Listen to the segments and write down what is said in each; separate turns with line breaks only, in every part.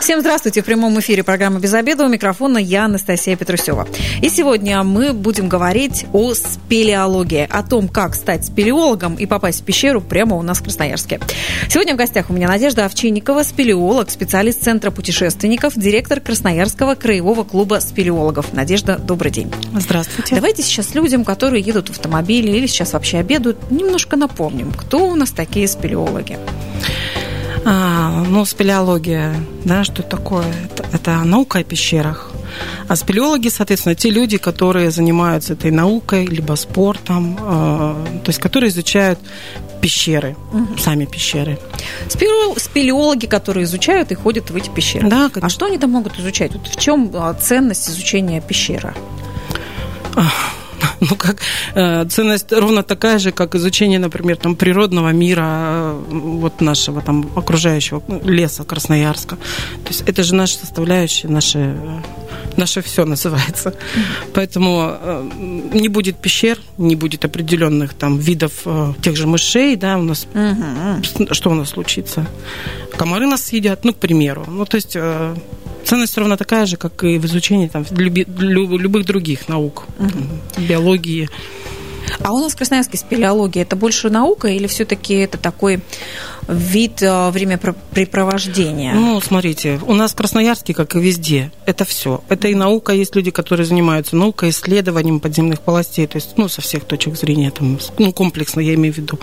Всем здравствуйте. В прямом эфире программы «Без обеда». У микрофона я, Анастасия Петрусева. И сегодня мы будем говорить о спелеологии, о том, как стать спелеологом и попасть в пещеру прямо у нас в Красноярске. Сегодня в гостях у меня Надежда Овчинникова, спелеолог, специалист Центра путешественников, директор Красноярского краевого клуба спелеологов. Надежда, добрый день.
Здравствуйте.
Давайте сейчас людям, которые едут в автомобиле или сейчас вообще обедают, немножко напомним, кто у нас такие спелеологи.
А, ну, спелеология, да, что такое? Это, это наука о пещерах. А спелеологи, соответственно, те люди, которые занимаются этой наукой, либо спортом, э, то есть которые изучают пещеры, угу. сами пещеры.
Спелеологи, которые изучают и ходят в эти пещеры. Да, конечно. А что они там могут изучать? Вот в чем а, ценность изучения пещеры?
ну, как э, ценность ровно такая же, как изучение, например, там, природного мира, э, вот нашего там окружающего ну, леса Красноярска. То есть это же наша составляющая, наше, э, наше все называется. Поэтому э, не будет пещер, не будет определенных там видов э, тех же мышей, да, у нас угу. что у нас случится? Комары нас съедят, ну, к примеру. Ну, то есть э, ценность ровно такая же, как и в изучении там, люби, любых других наук, угу. биологии.
А у нас в Красноярске спелеология это больше наука или все-таки это такой вид э, времяпрепровождения?
Ну, смотрите, у нас в Красноярске, как и везде, это все. Это и наука, есть люди, которые занимаются наукой, исследованием подземных полостей, то есть, ну, со всех точек зрения, там, ну, комплексно я имею в виду.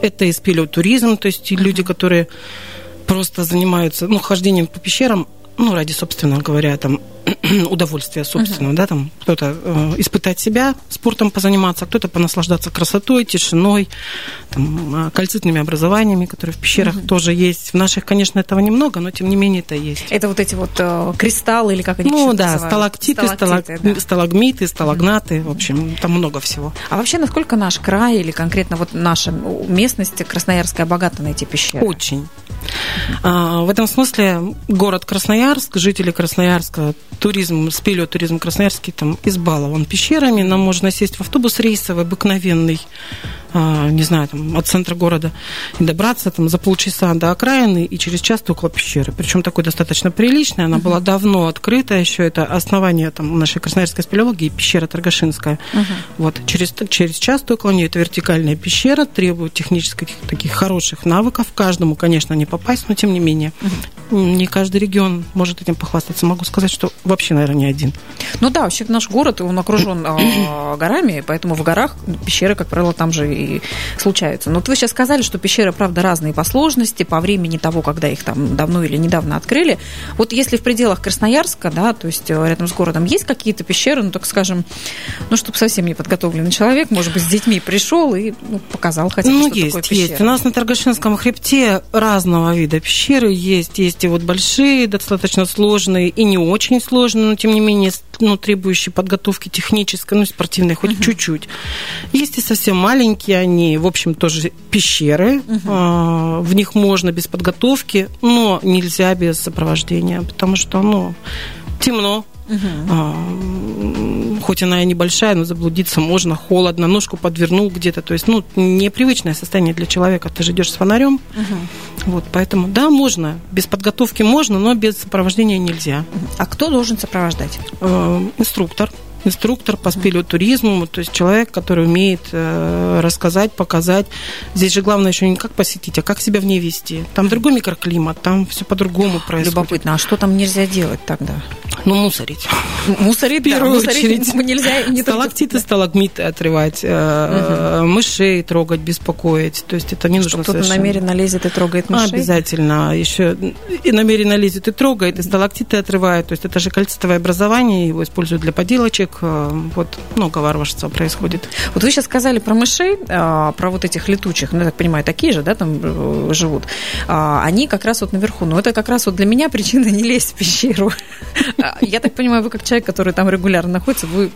Это и спелеотуризм, то есть люди, которые просто занимаются, ну, хождением по пещерам, ну, ради, собственно говоря, там, удовольствия собственного, uh-huh. да, там кто-то э, испытать себя, спортом позаниматься, кто-то понаслаждаться красотой, тишиной, там, э, кальцитными образованиями, которые в пещерах uh-huh. тоже есть. В наших, конечно, этого немного, но тем не менее это есть.
Это вот эти вот э, кристаллы или как они
Ну да, называют? сталактиты, сталактиты сталаг... да. сталагмиты, сталагнаты, uh-huh. в общем, там много всего.
А вообще, насколько наш край или конкретно вот наша местность Красноярская богата на эти пещеры?
Очень. А, в этом смысле город Красноярск, жители Красноярска туризм, спелеотуризм Красноярский там избалован пещерами. Нам можно сесть в автобус рейсовый, обыкновенный, не знаю, там, от центра города и добраться там за полчаса до окраины и через час около пещеры. Причем такой достаточно приличный. Она uh-huh. была давно открыта. Еще это основание там, нашей красноярской спелеологии, пещера Торгашинская. Uh-huh. Вот, через, через час около нее это вертикальная пещера, требует технических таких хороших навыков. Каждому, конечно, не попасть, но тем не менее. Uh-huh. Не каждый регион может этим похвастаться. Могу сказать, что вообще, наверное, не один.
Ну да, вообще наш город, он окружен а, горами, поэтому в горах пещеры, как правило, там же и случаются. Но вот вы сейчас сказали, что пещеры, правда, разные по сложности, по времени того, когда их там давно или недавно открыли. Вот если в пределах Красноярска, да, то есть э, рядом с городом есть какие-то пещеры, ну, так скажем, ну, чтобы совсем не подготовленный человек, может быть, с детьми пришел и ну, показал хотя бы,
ну,
что
есть,
такое пещера.
есть. У нас на Торгашинском хребте разного вида пещеры есть. Есть и вот большие, достаточно сложные, и не очень сложные, но, тем не менее, ну, требующие подготовки технической, ну, спортивной, хоть uh-huh. чуть-чуть. Есть и совсем маленькие, они, в общем, тоже пещеры. Uh-huh. В них можно без подготовки, но нельзя без сопровождения, потому что, ну, темно, Угу. Хоть она и небольшая, но заблудиться можно, холодно, ножку подвернул где-то. То есть, ну, непривычное состояние для человека. Ты же идешь с фонарем. Угу. Вот, поэтому, да, можно. Без подготовки можно, но без сопровождения нельзя.
А кто должен сопровождать?
Э, инструктор инструктор по спелеотуризму, то есть человек, который умеет э, рассказать, показать. Здесь же главное еще не как посетить, а как себя в ней вести. Там другой микроклимат, там все по-другому происходит.
Любопытно, а что там нельзя делать тогда?
Ну, мусорить.
Мусорить, в первую да, очередь.
нельзя. Не Сталактиты, сталагмиты отрывать, угу. мышей трогать, беспокоить. То есть это не нужно
Кто-то намеренно лезет и трогает мышей?
Обязательно. Еще и намеренно лезет и трогает, и сталактиты отрывает. То есть это же кальцитовое образование, его используют для поделочек, человек, э, вот много варварства происходит.
Вот вы сейчас сказали про мышей, а, про вот этих летучих, ну, я так понимаю, такие же, да, там э, живут. А, они как раз вот наверху. Но это как раз вот для меня причина не лезть в пещеру. А, я так понимаю, вы как человек, который там регулярно находится, вы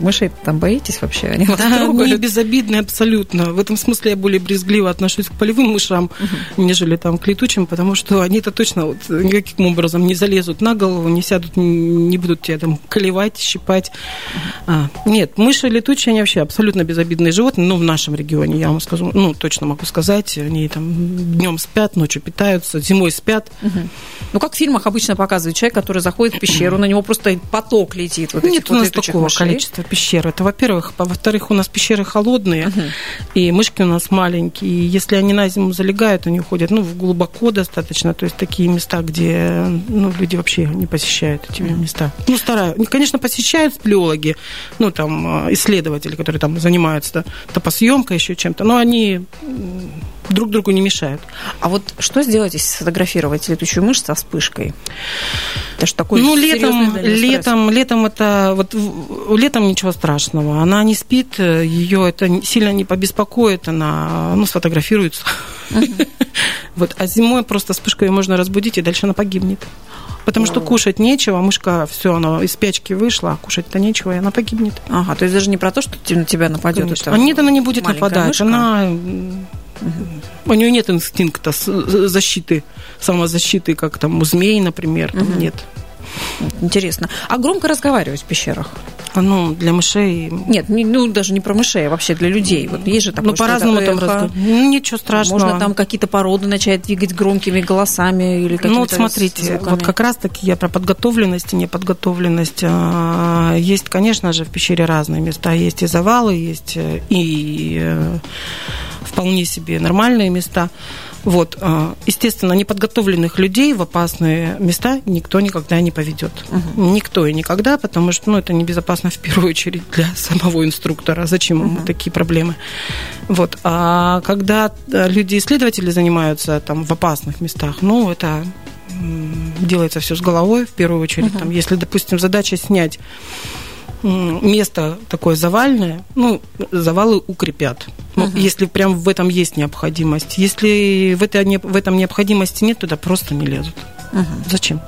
Мышей там боитесь вообще? Они вас
Да,
трогают?
они безобидные абсолютно. В этом смысле я более брезгливо отношусь к полевым мышам, нежели там к летучим, потому что они-то точно вот никаким образом не залезут на голову, не сядут, не будут тебя там клевать, щипать. А, нет, мыши летучие, они вообще абсолютно безобидные животные, ну, в нашем регионе, я вам скажу, ну, точно могу сказать, они там днем спят, ночью питаются, зимой спят.
Ну, как в фильмах обычно показывают, человек, который заходит в пещеру, на него просто поток летит. Вот
Нет у нас такого
мышей.
количества пещер. Это, во-первых. А Во-вторых, у нас пещеры холодные, и мышки у нас маленькие. И если они на зиму залегают, они уходят ну, глубоко достаточно. То есть такие места, где ну, люди вообще не посещают эти места. Ну, стараются. Конечно, посещают спелеологи, ну, там, э, исследователи, которые там занимаются да, топосъемкой, еще чем-то, но они друг другу не мешают.
А вот что сделать, если сфотографировать летучую мышь со вспышкой? Это же такой
ну, летом, летом, летом это вот летом ничего страшного. Она не спит, ее это сильно не побеспокоит, она ну, сфотографируется. Вот, а зимой просто вспышкой ее можно разбудить, и дальше она погибнет. Потому что кушать нечего, мышка все, она из спячки вышла, а кушать-то нечего, и она погибнет.
Ага, то есть даже не про то, что на тебя нападет.
Конечно. А нет, она не будет нападать.
мышка.
Она у нее нет инстинкта с- защиты, самозащиты, как там у змей, например, там нет.
Интересно. А громко разговаривать в пещерах?
А, Ну, для мышей
Нет, не- ну даже не про мышей, а вообще для людей. Вот есть же такое,
Ну, по-разному там разговаривать. Ну, ничего страшного.
Можно там какие-то породы начать двигать громкими голосами или какими-то
Ну, вот смотрите,
звуками.
вот как раз-таки я про подготовленность и неподготовленность. А, Есть, конечно же, в пещере разные места. Есть и завалы, есть э, и э, вполне себе нормальные места. Вот, а, естественно, неподготовленных людей в опасные места никто никогда не поведет. Никто и никогда, потому что ну, это небезопасно в первую очередь для самого инструктора. Зачем ему такие проблемы? Вот. А когда э, люди-исследователи занимаются там в опасных местах, ну, это делается все с головой в первую очередь. Там, если, допустим, задача снять место такое завальное, ну, завалы укрепят. Ну, Если прям в этом есть необходимость. Если в, этой, не- в этом необходимости нет, туда просто не лезут. Зачем?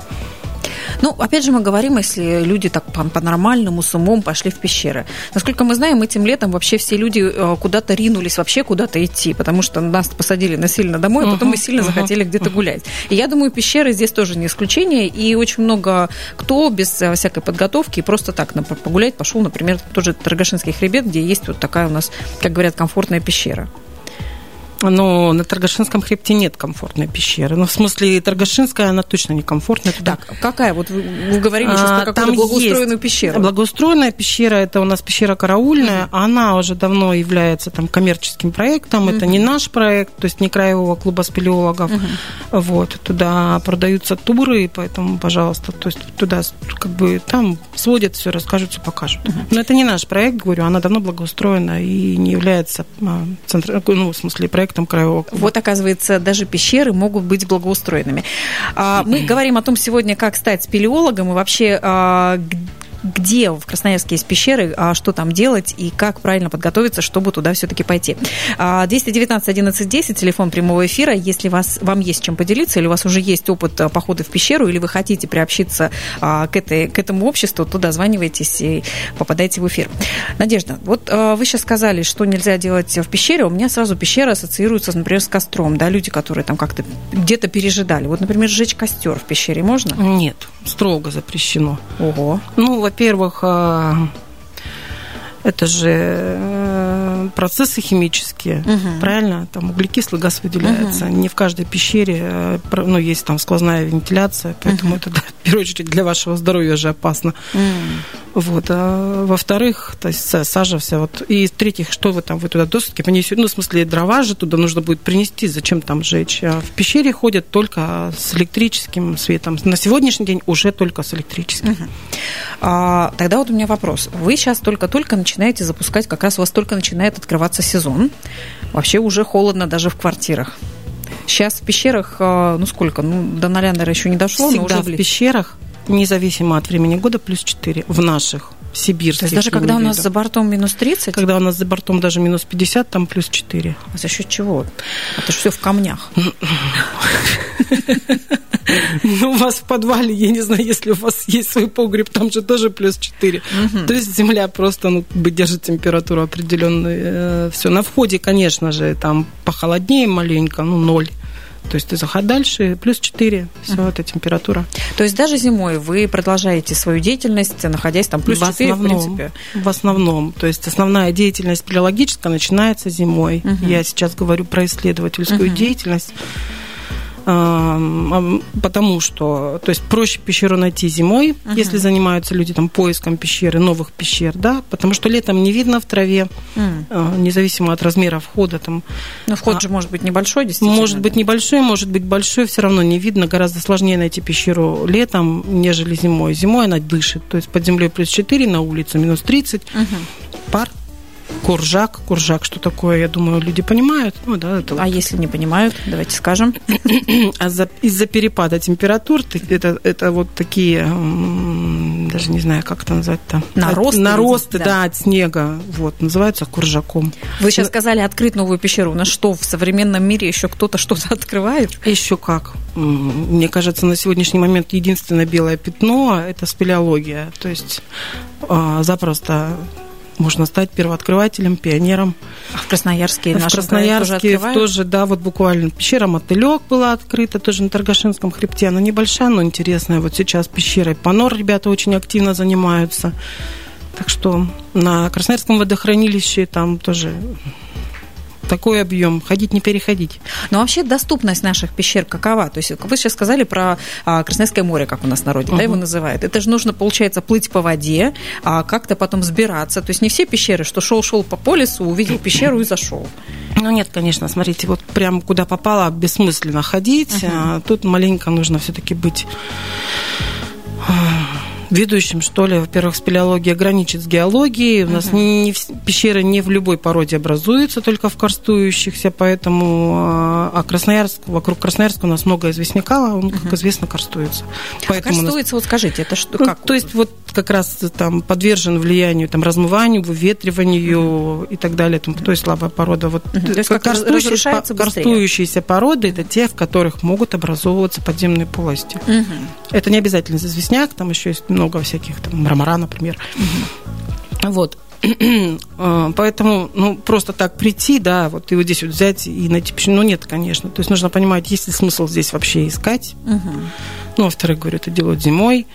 Ну, опять же, мы говорим, если люди так по- по-нормальному, с умом пошли в пещеры. Насколько мы знаем, этим летом вообще все люди э, куда-то ринулись вообще куда-то идти, потому что нас посадили насильно домой, а потом мы сильно захотели где-то гулять. И я думаю, пещеры здесь тоже не исключение, и очень много кто без э, всякой подготовки просто так погулять пошел, например, тоже Торгашинский хребет, где есть вот такая у нас, как говорят, комфортная пещера.
Но на Торгашинском хребте нет комфортной пещеры. Ну, в смысле, Торгашинская, она точно не комфортная. Туда
Так, какая? Вот вы, вы говорили сейчас
А,
про какую-то благоустроенную
есть
пещеру.
Благоустроенная пещера, это у нас пещера караульная, она уже давно является там коммерческим проектом, это не наш проект, то есть не краевого клуба спелеологов. Вот, туда продаются туры, поэтому, пожалуйста, то есть туда как бы там сводят все, расскажут, все покажут. Но это не наш проект, говорю, она давно благоустроена и не является а, центр- ну, в смысле, проектом краевого клуба.
Вот, оказывается, даже пещеры могут быть благоустроенными. А, Мы говорим о том сегодня, как стать спелеологом и вообще а, где в Красноярске есть пещеры, а что там делать и как правильно подготовиться, чтобы туда все-таки пойти. А, 219 11 10, телефон прямого эфира. Если вас, вам есть чем поделиться, или у вас уже есть опыт а, похода в пещеру, или вы хотите приобщиться а, к, этой, к этому обществу, то дозванивайтесь и попадайте в эфир. Надежда, вот а, вы сейчас сказали, что нельзя делать в пещере. У меня сразу пещера ассоциируется, например, с костром. Да, люди, которые там как-то где-то пережидали. Вот, например, сжечь костер в пещере можно?
Нет, строго запрещено.
Ого.
Ну, во-первых, а, это же э, процессы химические,
Мгм.
правильно? Там углекислый газ выделяется. Не в каждой пещере, э, ну, есть там сквозная вентиляция, поэтому это, да, в первую очередь, для вашего здоровья же опасно. Вот. А во-вторых, то есть са- сажа вся. Вот. И в-третьих, что вы там, вы туда досыки понесете? Ну, в смысле, дрова же туда нужно будет принести, зачем там жечь? А в пещере ходят только с электрическим светом. На сегодняшний день уже только с электрическим.
А, тогда вот у меня вопрос. Вы сейчас только-только начинаете запускать, как раз у вас только начинает открываться сезон. Вообще уже холодно даже в квартирах. Сейчас в пещерах, а, ну сколько, ну до ноля, наверное, еще не дошло, но
Всегда
уже
в
ближе.
пещерах, независимо от времени года, плюс 4 в наших. Сибирских.
То есть даже когда у нас за бортом минус 30?
Когда у нас за бортом даже минус 50, там плюс 4.
А за счет чего? Это же все в камнях.
Ну, у вас в подвале, я не знаю, если у вас есть свой погреб, там же тоже плюс 4. То есть земля просто ну, держит температуру определенную. Э, все. На входе, конечно же, там похолоднее маленько, ну, ноль. То есть ты заход дальше, плюс 4, все, uh-huh. это температура.
То есть даже зимой вы продолжаете свою деятельность, находясь там плюс в 4, основном, в принципе?
В основном. То есть основная деятельность спелеологическая начинается зимой. Uh-huh. Я сейчас говорю про исследовательскую uh-huh. деятельность потому что, то есть проще пещеру найти зимой, uh-huh. если занимаются люди там поиском пещеры, новых пещер, да, потому что летом не видно в траве, uh-huh. независимо от размера входа там.
Но вход а, же может быть небольшой, действительно.
Может быть небольшой, может быть большой, все равно не видно, гораздо сложнее найти пещеру летом, нежели зимой. Зимой она дышит, то есть под землей плюс 4, на улице минус 30, uh-huh. пар Куржак. Куржак, что такое, я думаю, люди понимают.
Ну, да, это а вот. если не понимают, давайте скажем.
а за, из-за перепада температур это, это вот такие, даже не знаю, как это назвать-то.
Наросты?
Наросты, да. да, от снега. Вот, называются куржаком.
Вы сейчас сказали открыть новую пещеру. На что, в современном мире еще кто-то что-то открывает?
Еще как. Мне кажется, на сегодняшний момент единственное белое пятно – это спелеология. То есть а, запросто можно стать первооткрывателем, пионером.
А в Красноярске
В Красноярске тоже, тоже, да, вот буквально пещера Мотылек была открыта, тоже на Торгашинском хребте. Она небольшая, но интересная. Вот сейчас пещерой Панор ребята очень активно занимаются. Так что на Красноярском водохранилище там тоже такой объем, ходить не переходить.
Но вообще доступность наших пещер какова? То есть вы сейчас сказали про а, Красноярское море, как у нас в народе, uh-huh. да, его называют. Это же нужно, получается, плыть по воде, а как-то потом сбираться. То есть не все пещеры, что шел-шел по полюсу, увидел пещеру и зашел.
Ну нет, конечно, смотрите, вот прям куда попало, бессмысленно ходить. Uh-huh. А, тут маленько нужно все-таки быть ведущим, что ли. Во-первых, спелеология граничит с геологией. У нас не, пещеры не в любой породе образуются, только в карстующихся, поэтому а, а Красноярск, вокруг Красноярска у нас много известняка, он, как известно, карстуется.
А поэтому карстуется, нас... вот скажите, это что, ну, как?
То есть вот как раз там подвержен влиянию, там, размыванию, выветриванию uh-huh. и так далее. Там, то есть слабая порода. Вот, uh-huh. То есть как карстующие, карстующиеся породы – это те, в которых могут образовываться подземные полости. Uh-huh. Это не обязательно известняк, там еще есть много всяких, там, мрамора, например. Вот. А, поэтому, ну, просто так прийти, да, вот и вот здесь вот взять и найти пищу, ну, нет, конечно. То есть нужно понимать, есть ли смысл здесь вообще искать. Угу. Ну, во-вторых, говорю, это делают зимой.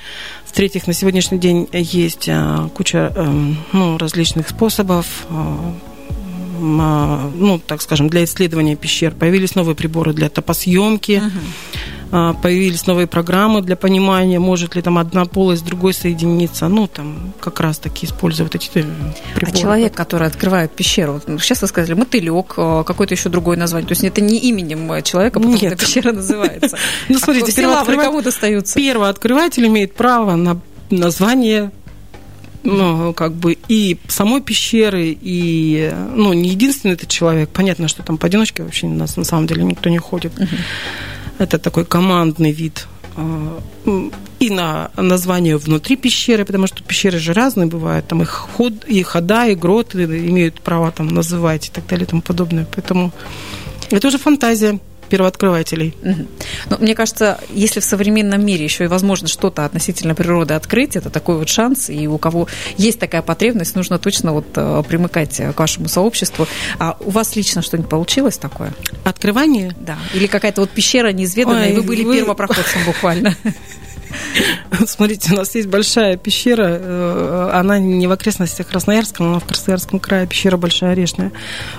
В-третьих, на сегодняшний день есть а, куча эм, ну, различных способов а, ну, так скажем, для исследования пещер. Появились новые приборы для топосъемки. Uh-huh. А, появились новые программы для понимания, может ли там одна полость с другой соединиться. Ну, там как раз таки использовать эти э, приборы.
А человек, который открывает пещеру, сейчас вы сказали, мотылек, э, какое-то еще другое название. То есть это не именем э, человека, потому что пещера называется.
Ну, смотрите, кому достаются. Первый открыватель имеет право на название ну, как бы и самой пещеры, и, ну, не единственный этот человек. Понятно, что там поодиночке вообще нас на самом деле никто не ходит. Uh-huh. Это такой командный вид а, и на название внутри пещеры, потому что пещеры же разные бывают, там их ход, и хода, и гроты имеют право там называть и так далее и тому подобное. Поэтому это уже фантазия первооткрывателей. Угу.
Ну, мне кажется, если в современном мире еще и возможно что-то относительно природы открыть, это такой вот шанс, и у кого есть такая потребность, нужно точно вот э, примыкать к вашему сообществу. А у вас лично что-нибудь получилось такое?
Открывание?
Да. Или какая-то вот пещера неизведанная, Ой, и вы были вы... первопроходцем буквально.
Смотрите, у нас есть большая пещера, э, она не в окрестностях Красноярска, она в Красноярском крае, пещера Большая Орешная.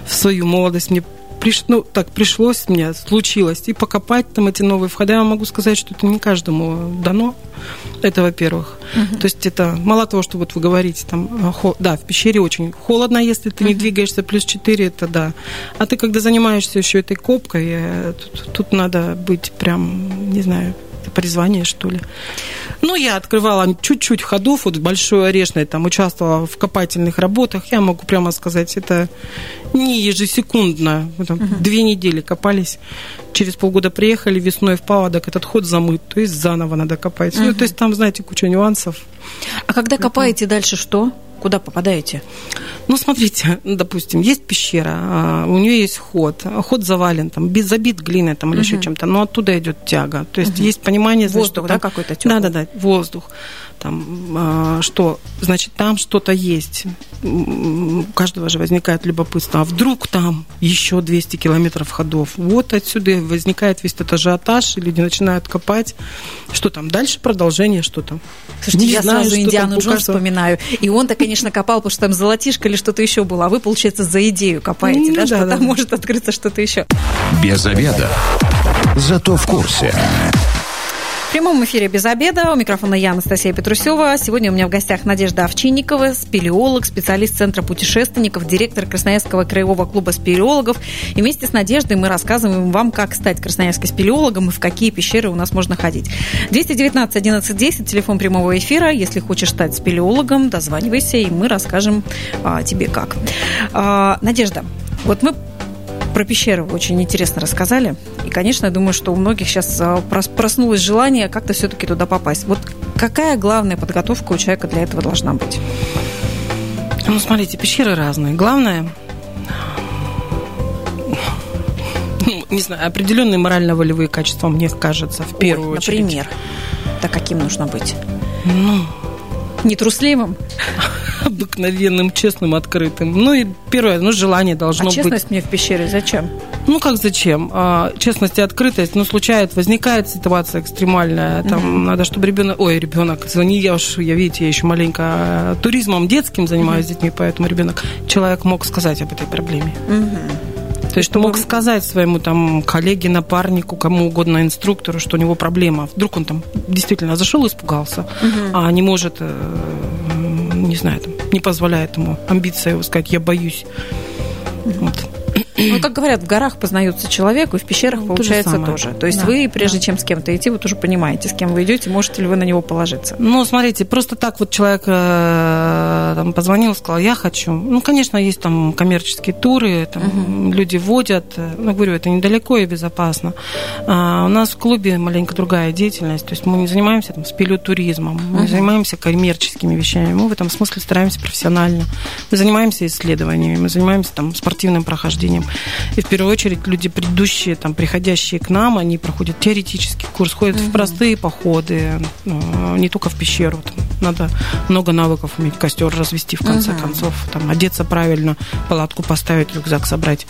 В свою молодость мне приш, ну, так пришлось мне, случилось, и покопать там эти новые входы. Я могу сказать, что это не каждому дано. Это, во-первых. Uh-huh. То есть это мало того, что вот вы говорите, там, э, хо, да, в пещере очень холодно, если ты uh-huh. не двигаешься, плюс 4, это да. А ты, когда занимаешься еще этой копкой, э, тут, тут надо быть прям, не знаю, призвание, что ли. Ну, я открывала чуть-чуть ходов, вот Большой Орешной, там участвовала в копательных работах. Я могу прямо сказать, это не ежесекундно. Там, uh-huh. Две недели копались. Через полгода приехали, весной в паводок этот ход замыт. То есть заново надо копать. Uh-huh. Ну, то есть там, знаете, куча нюансов.
А когда копаете дальше что? Куда попадаете?
Ну, смотрите, допустим, есть пещера, а, у нее есть ход, ход завален, там, забит глиной там, или угу. еще чем-то, но оттуда идет тяга. То есть угу. есть понимание,
воздух,
что
да, какой-то теплый?
Да, да, да, воздух там, а, что, значит, там что-то есть. У каждого же возникает любопытство. А вдруг там еще 200 километров ходов? Вот отсюда возникает весь этот ажиотаж, и люди начинают копать. Что там? Дальше продолжение, что там?
Слушайте, Не я знаю, сразу Индиану Джонс вспоминаю. И он-то, конечно, копал, потому что там золотишко или что-то еще было. А вы, получается, за идею копаете, ну, да, да, что да. там может открыться что-то еще.
Без обеда. Зато в курсе.
Прямом эфире «Без обеда». У микрофона я, Анастасия Петрусева. Сегодня у меня в гостях Надежда Овчинникова, спелеолог, специалист Центра путешественников, директор Красноярского краевого клуба спелеологов. И вместе с Надеждой мы рассказываем вам, как стать красноярским спелеологом и в какие пещеры у нас можно ходить. 219 11 10, телефон прямого эфира. Если хочешь стать спелеологом, дозванивайся, и мы расскажем а, тебе как. А, Надежда, вот мы про пещеры очень интересно рассказали. И, конечно, я думаю, что у многих сейчас а, проснулось желание как-то все-таки туда попасть. Вот какая главная подготовка у человека для этого должна быть?
Ну, смотрите, пещеры разные. Главное, ну, не знаю, определенные морально-волевые качества, мне кажется, в первую Ой,
очередь. Например, да каким нужно быть? Ну, Нетрусливым?
Обыкновенным, честным, открытым. Ну и первое, ну желание должно
а честность
быть.
мне в пещере зачем?
Ну как зачем? А, честность и открытость, ну случается, возникает ситуация экстремальная, там угу. надо, чтобы ребенок, ой, ребенок, звони, я уж, я видите, я еще маленько а, туризмом детским занимаюсь угу. с детьми, поэтому ребенок, человек мог сказать об этой проблеме. Угу. То есть мог сказать своему там коллеге, напарнику, кому угодно, инструктору, что у него проблема. Вдруг он там действительно зашел и испугался, угу. а не может, э, не знаю, там, не позволяет ему амбиция его сказать, я боюсь.
Угу. Вот. Ну, как говорят, в горах познается человек, и в пещерах ну, получается то тоже. То есть да, вы, прежде да. чем с кем-то идти, вы тоже понимаете, с кем вы идете, можете ли вы на него положиться.
Ну, смотрите, просто так вот человек э, там, позвонил, сказал, я хочу. Ну, конечно, есть там коммерческие туры, там угу. люди водят. Ну, говорю, это недалеко и безопасно. А у нас в клубе маленько другая деятельность. То есть мы не занимаемся там спелеотуризмом, мы угу. занимаемся коммерческими вещами. Мы в этом смысле стараемся профессионально. Мы занимаемся исследованиями, мы занимаемся там спортивным прохождением. И в первую очередь люди, предыдущие, там, приходящие к нам, они проходят теоретический курс, ходят угу. в простые походы, ну, не только в пещеру. Там, надо много навыков уметь костер развести, в конце угу. концов, там, одеться правильно, палатку поставить, рюкзак собрать.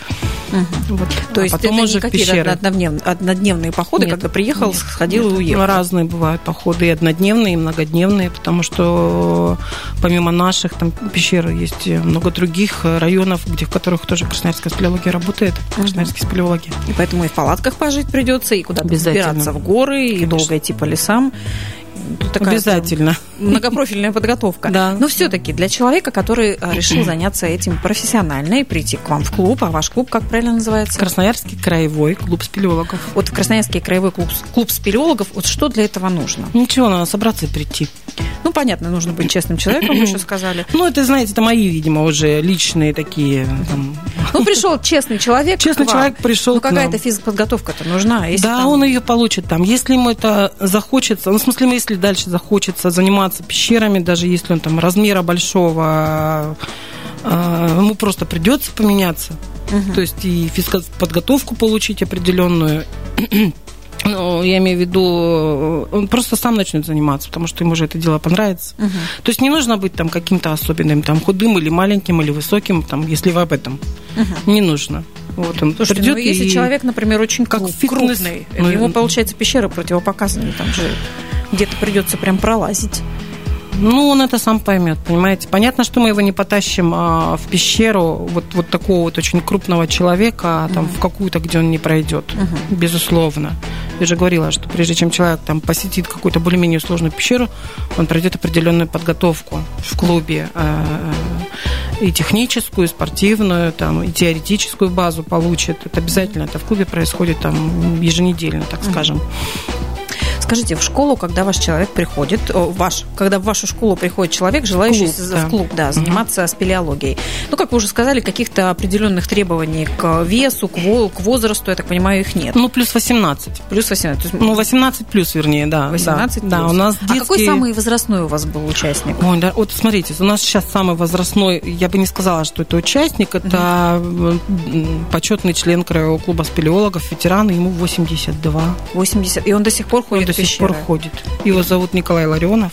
Угу. Вот. То а есть потом это уже не какие-то однодневные, однодневные походы, нет, когда приехал, нет, сходил нет. и уехал?
Разные бывают походы, и однодневные, и многодневные, потому что помимо наших там пещер есть много других районов, где, в которых тоже красноярская спелеология работает, красноярские спелеологи.
И поэтому и в палатках пожить придется, и куда-то забираться в горы, Конечно. и долго идти по лесам
такая Обязательно.
Многопрофильная подготовка.
Да.
Но все-таки для человека, который э, решил заняться этим профессионально и прийти к вам в клуб, а ваш клуб как правильно называется?
Красноярский краевой клуб спелеологов.
Вот Красноярский краевой клуб, клуб спелеологов, вот что для этого нужно?
Ничего, надо собраться и прийти.
Ну, понятно, нужно быть честным человеком, вы еще сказали.
Ну, это, знаете, это мои, видимо, уже личные такие... Там...
Ну, пришел честный человек
Честный человек пришел
Ну, какая-то физподготовка-то нужна.
Да, там... он ее получит там. Если ему это захочется, ну, в смысле, если дальше захочется заниматься пещерами, даже если он там размера большого, а, ему просто придется поменяться. Угу. То есть и физподготовку получить определенную. Ну, я имею в виду, он просто сам начнет заниматься, потому что ему же это дело понравится. Угу. То есть не нужно быть там каким-то особенным, там худым или маленьким или высоким, там, если вы об этом. Угу. Не нужно.
Вот он Слушайте, придет ну, если и... человек, например, очень как фитнес, крупный, ну, ему, получается, пещера противопоказана, там же где-то придется прям пролазить.
Ну, он это сам поймет, понимаете. Понятно, что мы его не потащим а, в пещеру вот, вот такого вот очень крупного человека, а, там, uh-huh. в какую-то, где он не пройдет, uh-huh. безусловно. Я же говорила, что прежде чем человек там посетит какую-то более-менее сложную пещеру, он пройдет определенную подготовку в клубе. А, и техническую, и спортивную, там, и теоретическую базу получит. Это обязательно, это в клубе происходит там еженедельно, так скажем.
Скажите, в школу, когда ваш человек приходит, ваш, когда в вашу школу приходит человек, желающий
клуб,
в
да.
клуб, да, заниматься спелеологией, ну, как вы уже сказали, каких-то определенных требований к весу, к, к возрасту, я так понимаю, их нет.
Ну, плюс 18.
Плюс 18. То есть
Ну, 18 плюс, вернее, да.
18
да.
плюс.
Да, у нас
А какой
детские-
самый возрастной у вас был участник?
Ой, да, вот смотрите, у нас сейчас самый возрастной, я бы не сказала, что это участник, это м, почетный член Краевого клуба спелеологов, ветеран, ему 82.
80. И он до сих пор
Он
ходит
до
в
сих пор ходит. Его зовут Николай Ларионов.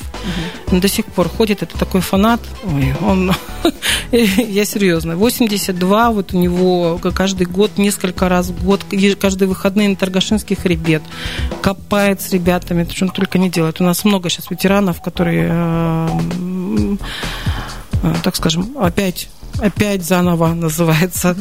Он до сих пор ходит, это такой фанат. Ой, он, я серьезно, 82, вот у него каждый год, несколько раз в год, каждые выходные на Торгашинский хребет, копает с ребятами, что он только не делает. У нас много сейчас ветеранов, которые, э, э, так скажем, опять опять заново называется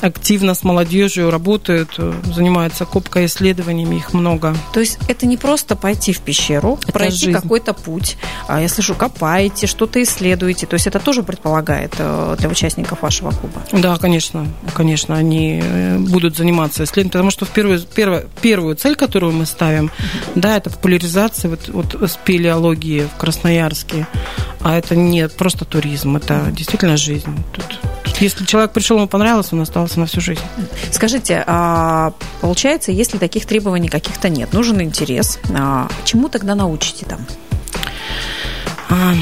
активно с молодежью работают, занимаются копкой исследованиями, их много.
То есть это не просто пойти в пещеру,
Это
пройти какой-то путь. А я слышу, копаете, что-то исследуете. То есть это тоже предполагает э, для участников вашего клуба.
Да, конечно, конечно, они э, будут заниматься исследованием, потому что в первую, первую, первую цель, которую мы ставим, да, это популяризация вот, вот спелеологии в Красноярске, а это не просто туризм, это действительно жизнь. Тут, если человек пришел, ему понравилось, он остался на всю жизнь.
Скажите, а получается, если таких требований каких-то нет, нужен интерес, а чему тогда научите там?
А,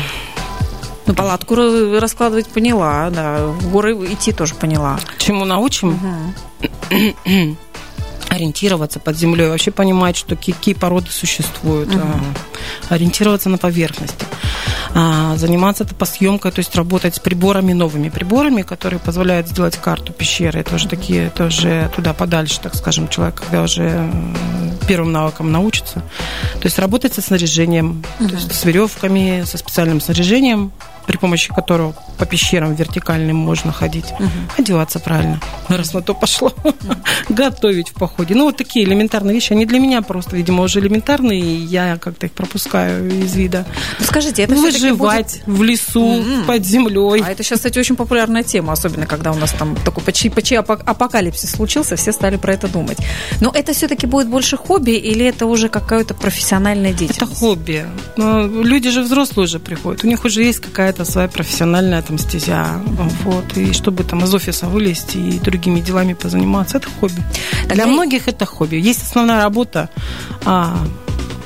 Ну, палатку ра- раскладывать поняла, да, в горы идти тоже поняла.
чему научим?
Мгм.
ориентироваться под землей, вообще понимать, что какие породы существуют, а, ориентироваться на поверхности, а, заниматься топосъемкой, то есть работать с приборами, новыми приборами, которые позволяют сделать карту пещеры. Это уже такие, это уже туда подальше, так скажем, человек, когда уже первым навыкам научится. То есть работать со снаряжением, то есть с веревками, со специальным снаряжением, при помощи которого по пещерам вертикальным можно ходить, одеваться правильно, раз на то пошло, готовить в походе. Ну, вот такие элементарные вещи, они для меня просто, видимо, уже элементарные, и я как-то их пропускаю из вида.
Ну, скажите, это всё-таки будет-
Выживать в лесу, под землей.
А это сейчас, кстати, очень популярная тема, особенно когда у нас там такой почти, почти апо- апокалипсис случился, все стали про это думать. Но это все-таки будет больше хобби или это уже какая-то профессиональная
Это
деятельность?
хобби. Но люди же взрослые уже приходят. У них уже есть какая-то своя профессиональная там стезя. Вот. И чтобы там из офиса вылезти и другими делами позаниматься, это хобби.
Тогда
Для многих это хобби. Есть основная работа, а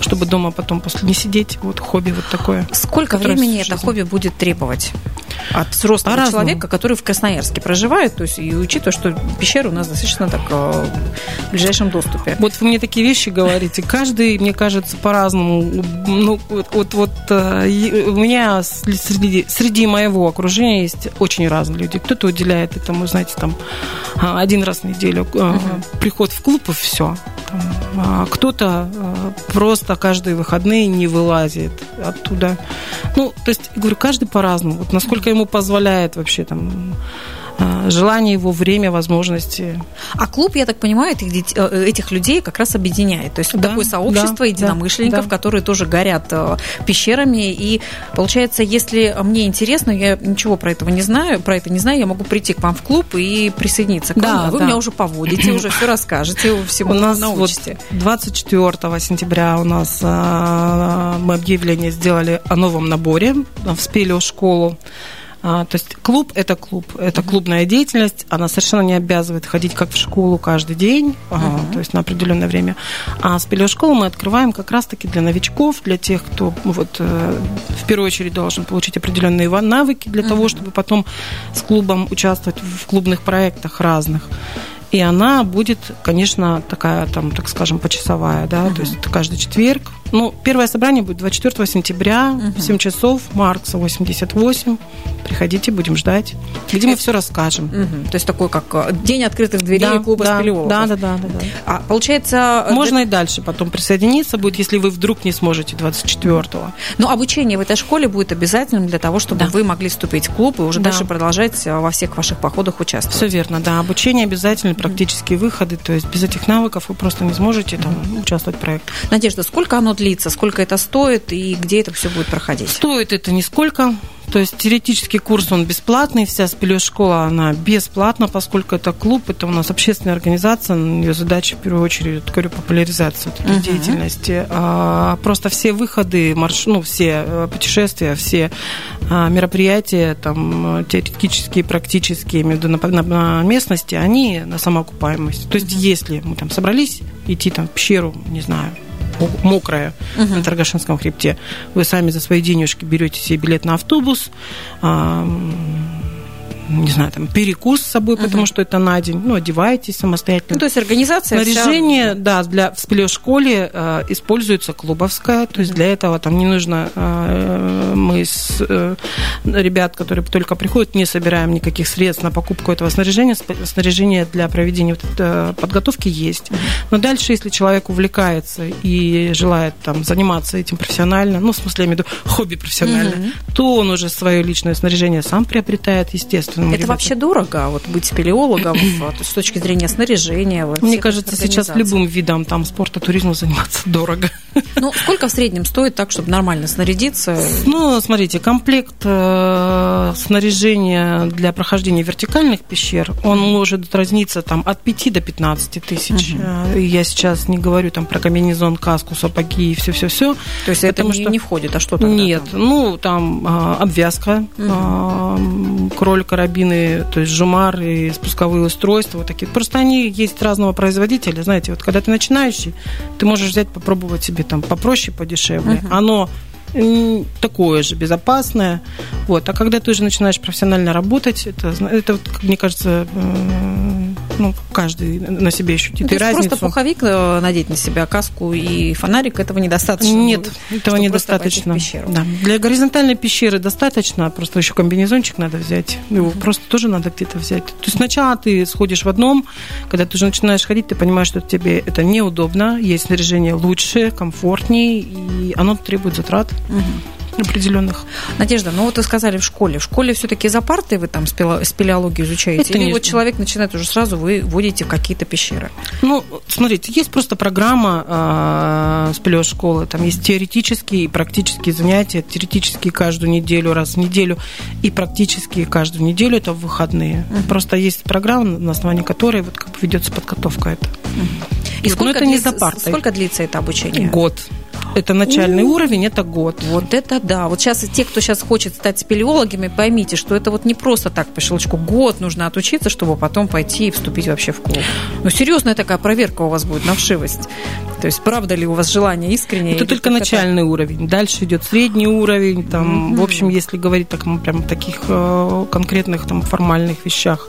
чтобы дома потом после не сидеть, вот хобби вот такое.
Сколько времени это хобби будет требовать? От взрослого
По-разному.
человека, который в Красноярске проживает, то есть и учитывая, что пещера у нас достаточно так э, в ближайшем доступе.
Вот вы мне такие вещи говорите. Каждый, мне кажется, по-разному. Ну, вот, вот, вот, э, у меня среди, среди моего окружения есть очень разные люди. Кто-то уделяет этому, знаете, там а, один раз в неделю э, приход в клуб и все. Кто-то э, просто каждые выходные не вылазит оттуда. Ну, то есть, говорю, каждый по-разному. Вот насколько ему позволяет вообще там желание его, время, возможности.
А клуб, я так понимаю, этих, э, этих людей как раз объединяет. То есть
Да,
такое сообщество
да,
единомышленников,
да.
которые тоже горят э, пещерами. И получается, если мне интересно, я ничего про этого не знаю, про это не знаю, я могу прийти к вам в клуб и присоединиться к
Да,
вам. А вы
да.
меня уже поводите, уже все расскажете, всему
У нас
научите.
вот 24 сентября у нас мы объявление сделали о новом наборе в спелеошколу. А, то есть клуб – это клуб, это клубная деятельность, она совершенно не обязывает ходить как в школу каждый день, а, то есть на определенное время. А спелеошколу мы открываем как раз-таки для новичков, для тех, кто вот, э, в первую очередь должен получить определенные навыки для того, чтобы потом с клубом участвовать в клубных проектах разных. И она будет, конечно, такая, там, так скажем, почасовая, да, то есть каждый четверг. Ну, первое собрание будет 24 сентября в 7 часов, Маркса 88. Приходите, будем ждать. Где мы все расскажем.
Мгм. То есть такой, как э, день открытых дверей
Да,
клуба
да, да, да, да, да, да.
А получается... э,
Можно и дальше потом присоединиться будет, если вы вдруг не сможете 24-го.
Но обучение в этой школе будет обязательным для того, чтобы
Да.
вы могли вступить в клуб и уже
Да.
дальше продолжать э, во всех ваших походах участвовать.
Все верно, да. Обучение обязательно, практические выходы. То есть без этих навыков вы просто не сможете там участвовать в проекте.
Надежда, сколько оно длиться, сколько это стоит и где это все будет проходить?
Стоит это нисколько. То есть теоретический курс, он бесплатный, вся спелеошкола, она бесплатна, поскольку это клуб, это у нас общественная организация, ее задача в первую очередь, вот, говорю, популяризация вот этой uh-huh. деятельности. А, просто все выходы, марш... ну, все э, путешествия, все а, мероприятия, там, теоретические, практические, между на, на, на местности, они на самоокупаемость. То есть uh-huh. если мы там собрались идти там в пещеру, не знаю, мокрая угу. на Таргашинском хребте. Вы сами за свои денежки берете себе билет на автобус, не знаю, там, перекус с собой, uh-huh. потому что это на день, ну, одеваетесь самостоятельно. Ну,
то есть организация
Снаряжение, вся... да, для, в спелеошколе э, используется клубовская, то есть uh-huh. для этого там не нужно, э, мы с э, ребят, которые только приходят, не собираем никаких средств на покупку этого снаряжения, снаряжение для проведения вот, э, подготовки есть. Но дальше, если человек увлекается и желает там заниматься этим профессионально, ну, в смысле, я имею в виду хобби профессионально, uh-huh. то он уже свое личное снаряжение сам приобретает, естественно,
это ребята. вообще дорого, вот быть спелеологом с точки зрения снаряжения? Вот,
Мне кажется, сейчас любым видом там спорта, туризма заниматься дорого.
Ну, сколько в среднем стоит так, чтобы нормально снарядиться?
Ну, смотрите, комплект э, снаряжения для прохождения вертикальных пещер, он может разниться там от 5 до 15 тысяч. Угу. Я сейчас не говорю там про комбинезон, каску, сапоги и все-все-все.
То есть это не, что... не входит, а что тогда?
Нет, там? ну, там э, обвязка, угу. э, кроль, карабины, то есть жумар и спусковые устройства, вот такие. Просто они есть разного производителя, знаете, вот когда ты начинающий, ты можешь взять, попробовать себе там попроще, подешевле. Uh-huh. Оно такое же безопасное. Вот. А когда ты уже начинаешь профессионально работать, это, это мне кажется, ну, каждый на себе ощутит. Ну,
есть разницу. просто пуховик э, надеть на себя, каску и фонарик, этого недостаточно?
Нет, будет, этого недостаточно. Да. Для горизонтальной пещеры достаточно, просто еще комбинезончик надо взять. Его mm-hmm. просто тоже надо где-то взять. То есть сначала ты сходишь в одном, когда ты уже начинаешь ходить, ты понимаешь, что тебе это неудобно, есть снаряжение лучше, комфортнее, и оно требует затрат. Угу определенных.
Надежда, ну вот вы сказали в школе. В школе все-таки за партой вы там спелеологию изучаете? Это Или вот человек начинает уже сразу, вы вводите какие-то пещеры?
Ну, смотрите, есть просто программа э, спелеошколы. Там есть теоретические и практические занятия. Теоретические каждую неделю, раз в неделю. И практические каждую неделю это в выходные. Uh-huh. Просто есть программа, на основании которой вот как бы ведется подготовка это.
Uh-huh. И вот, сколько, это длится, не за партой. сколько длится это обучение?
Год. Это начальный У-у-у. уровень, это год.
Вот это да. Вот сейчас те, кто сейчас хочет стать спелеологами, поймите, что это вот не просто так по щелчку. Год нужно отучиться, чтобы потом пойти и вступить вообще в клуб. Ну, серьезная такая проверка у вас будет на вшивость. То есть, правда ли у вас желание искреннее?
Это только начальный это... уровень. Дальше идет средний уровень. Там, mm-hmm. В общем, если говорить так, прям таких э, конкретных там, формальных вещах.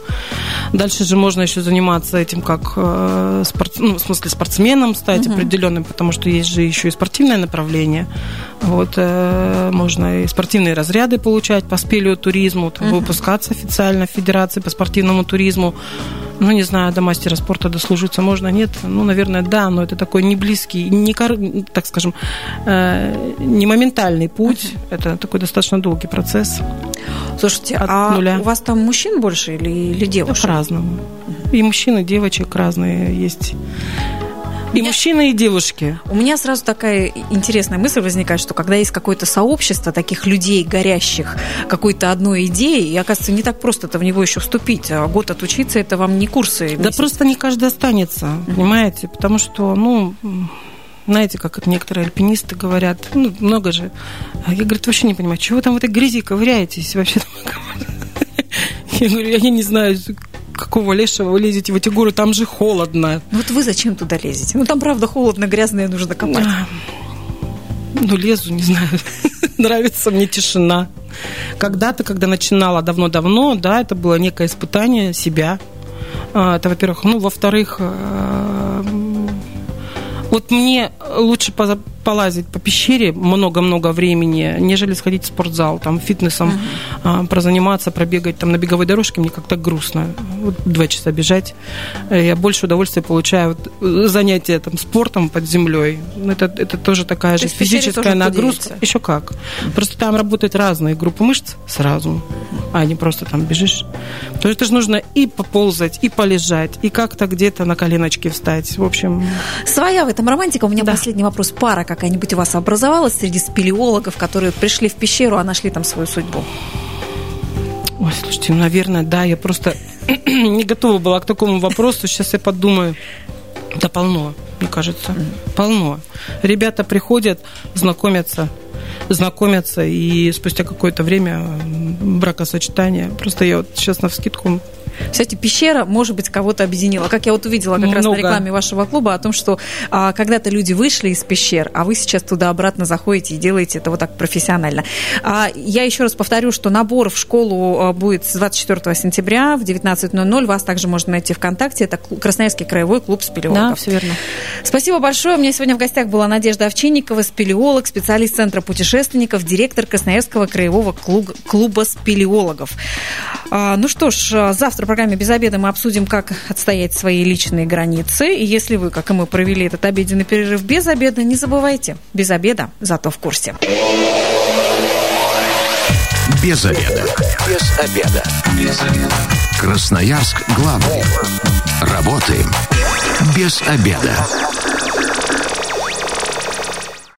Дальше же можно еще заниматься этим как э, спорт, ну, в смысле спортсменом стать mm-hmm. определенным, потому что есть же еще и спортивное направление. Вот, э, можно и спортивные разряды получать по спелеотуризму, там, mm-hmm. выпускаться официально в Федерации по спортивному туризму ну, не знаю, до мастера спорта дослужиться можно, нет? Ну, наверное, да, но это такой не близкий, не, так скажем, э, не моментальный путь. Uh-huh. Это такой достаточно долгий процесс.
Слушайте, От а нуля. у вас там мужчин больше или, или девушек?
По-разному. Uh-huh. И мужчин, и девочек разные есть. И меня... мужчины, и девушки.
У меня сразу такая интересная мысль возникает, что когда есть какое-то сообщество таких людей, горящих какой-то одной идеей, и, оказывается, не так просто-то в него еще вступить. А год отучиться, это вам не курсы. Месяц.
Да просто не каждый останется, mm-hmm. понимаете? Потому что, ну, знаете, как некоторые альпинисты говорят, ну, много же. Я, говорю, вообще не понимаю, чего вы там в этой грязи ковыряетесь вообще? Я говорю, я не знаю, какого лешего вы лезете в эти горы, там же холодно.
Ну вот вы зачем туда лезете? Ну там правда холодно, грязно, нужно копать.
Ну лезу, не знаю. Нравится мне тишина. Когда-то, когда начинала давно-давно, да, это было некое испытание себя. А, это, во-первых. Ну, во-вторых, э, вот мне лучше полазить по пещере много-много времени, нежели сходить в спортзал, там, фитнесом uh-huh. прозаниматься, пробегать там на беговой дорожке, мне как-то грустно. Вот два часа бежать. Я больше удовольствия получаю вот, э, занятия там, спортом под землей. Это, это тоже такая То же физическая нагрузка. Поделиться. Еще как. Просто там работают разные группы мышц сразу, а не просто там бежишь. То есть это же нужно и поползать, и полежать, и как-то где-то на коленочки встать. В общем...
Своя в этом романтика. У меня да. последний вопрос. Пара какая-нибудь у вас образовалась среди спелеологов, которые пришли в пещеру, а нашли там свою судьбу?
Ой, слушайте, наверное, да, я просто не готова была к такому вопросу. Сейчас я подумаю. Да полно, мне кажется. Полно. Ребята приходят, знакомятся, знакомятся, и спустя какое-то время бракосочетание. Просто я вот сейчас на вскидку
кстати, пещера, может быть, кого-то объединила. Как я вот увидела как Много. раз на рекламе вашего клуба о том, что а, когда-то люди вышли из пещер, а вы сейчас туда обратно заходите и делаете это вот так профессионально. А, я еще раз повторю, что набор в школу а, будет с 24 сентября в 19.00. Вас также можно найти ВКонтакте. Это Красноярский краевой клуб спелеологов.
Да, все верно.
Спасибо большое. У меня сегодня в гостях была Надежда Овчинникова, спелеолог, специалист Центра путешественников, директор Красноярского краевого клуба спелеологов. А, ну что ж, а, завтра в программе «Без обеда» мы обсудим, как отстоять свои личные границы. И если вы, как и мы, провели этот обеденный перерыв без обеда, не забывайте, без обеда, зато в курсе.
Без обеда. Без обеда. Без обеда. Красноярск главный. Работаем без обеда.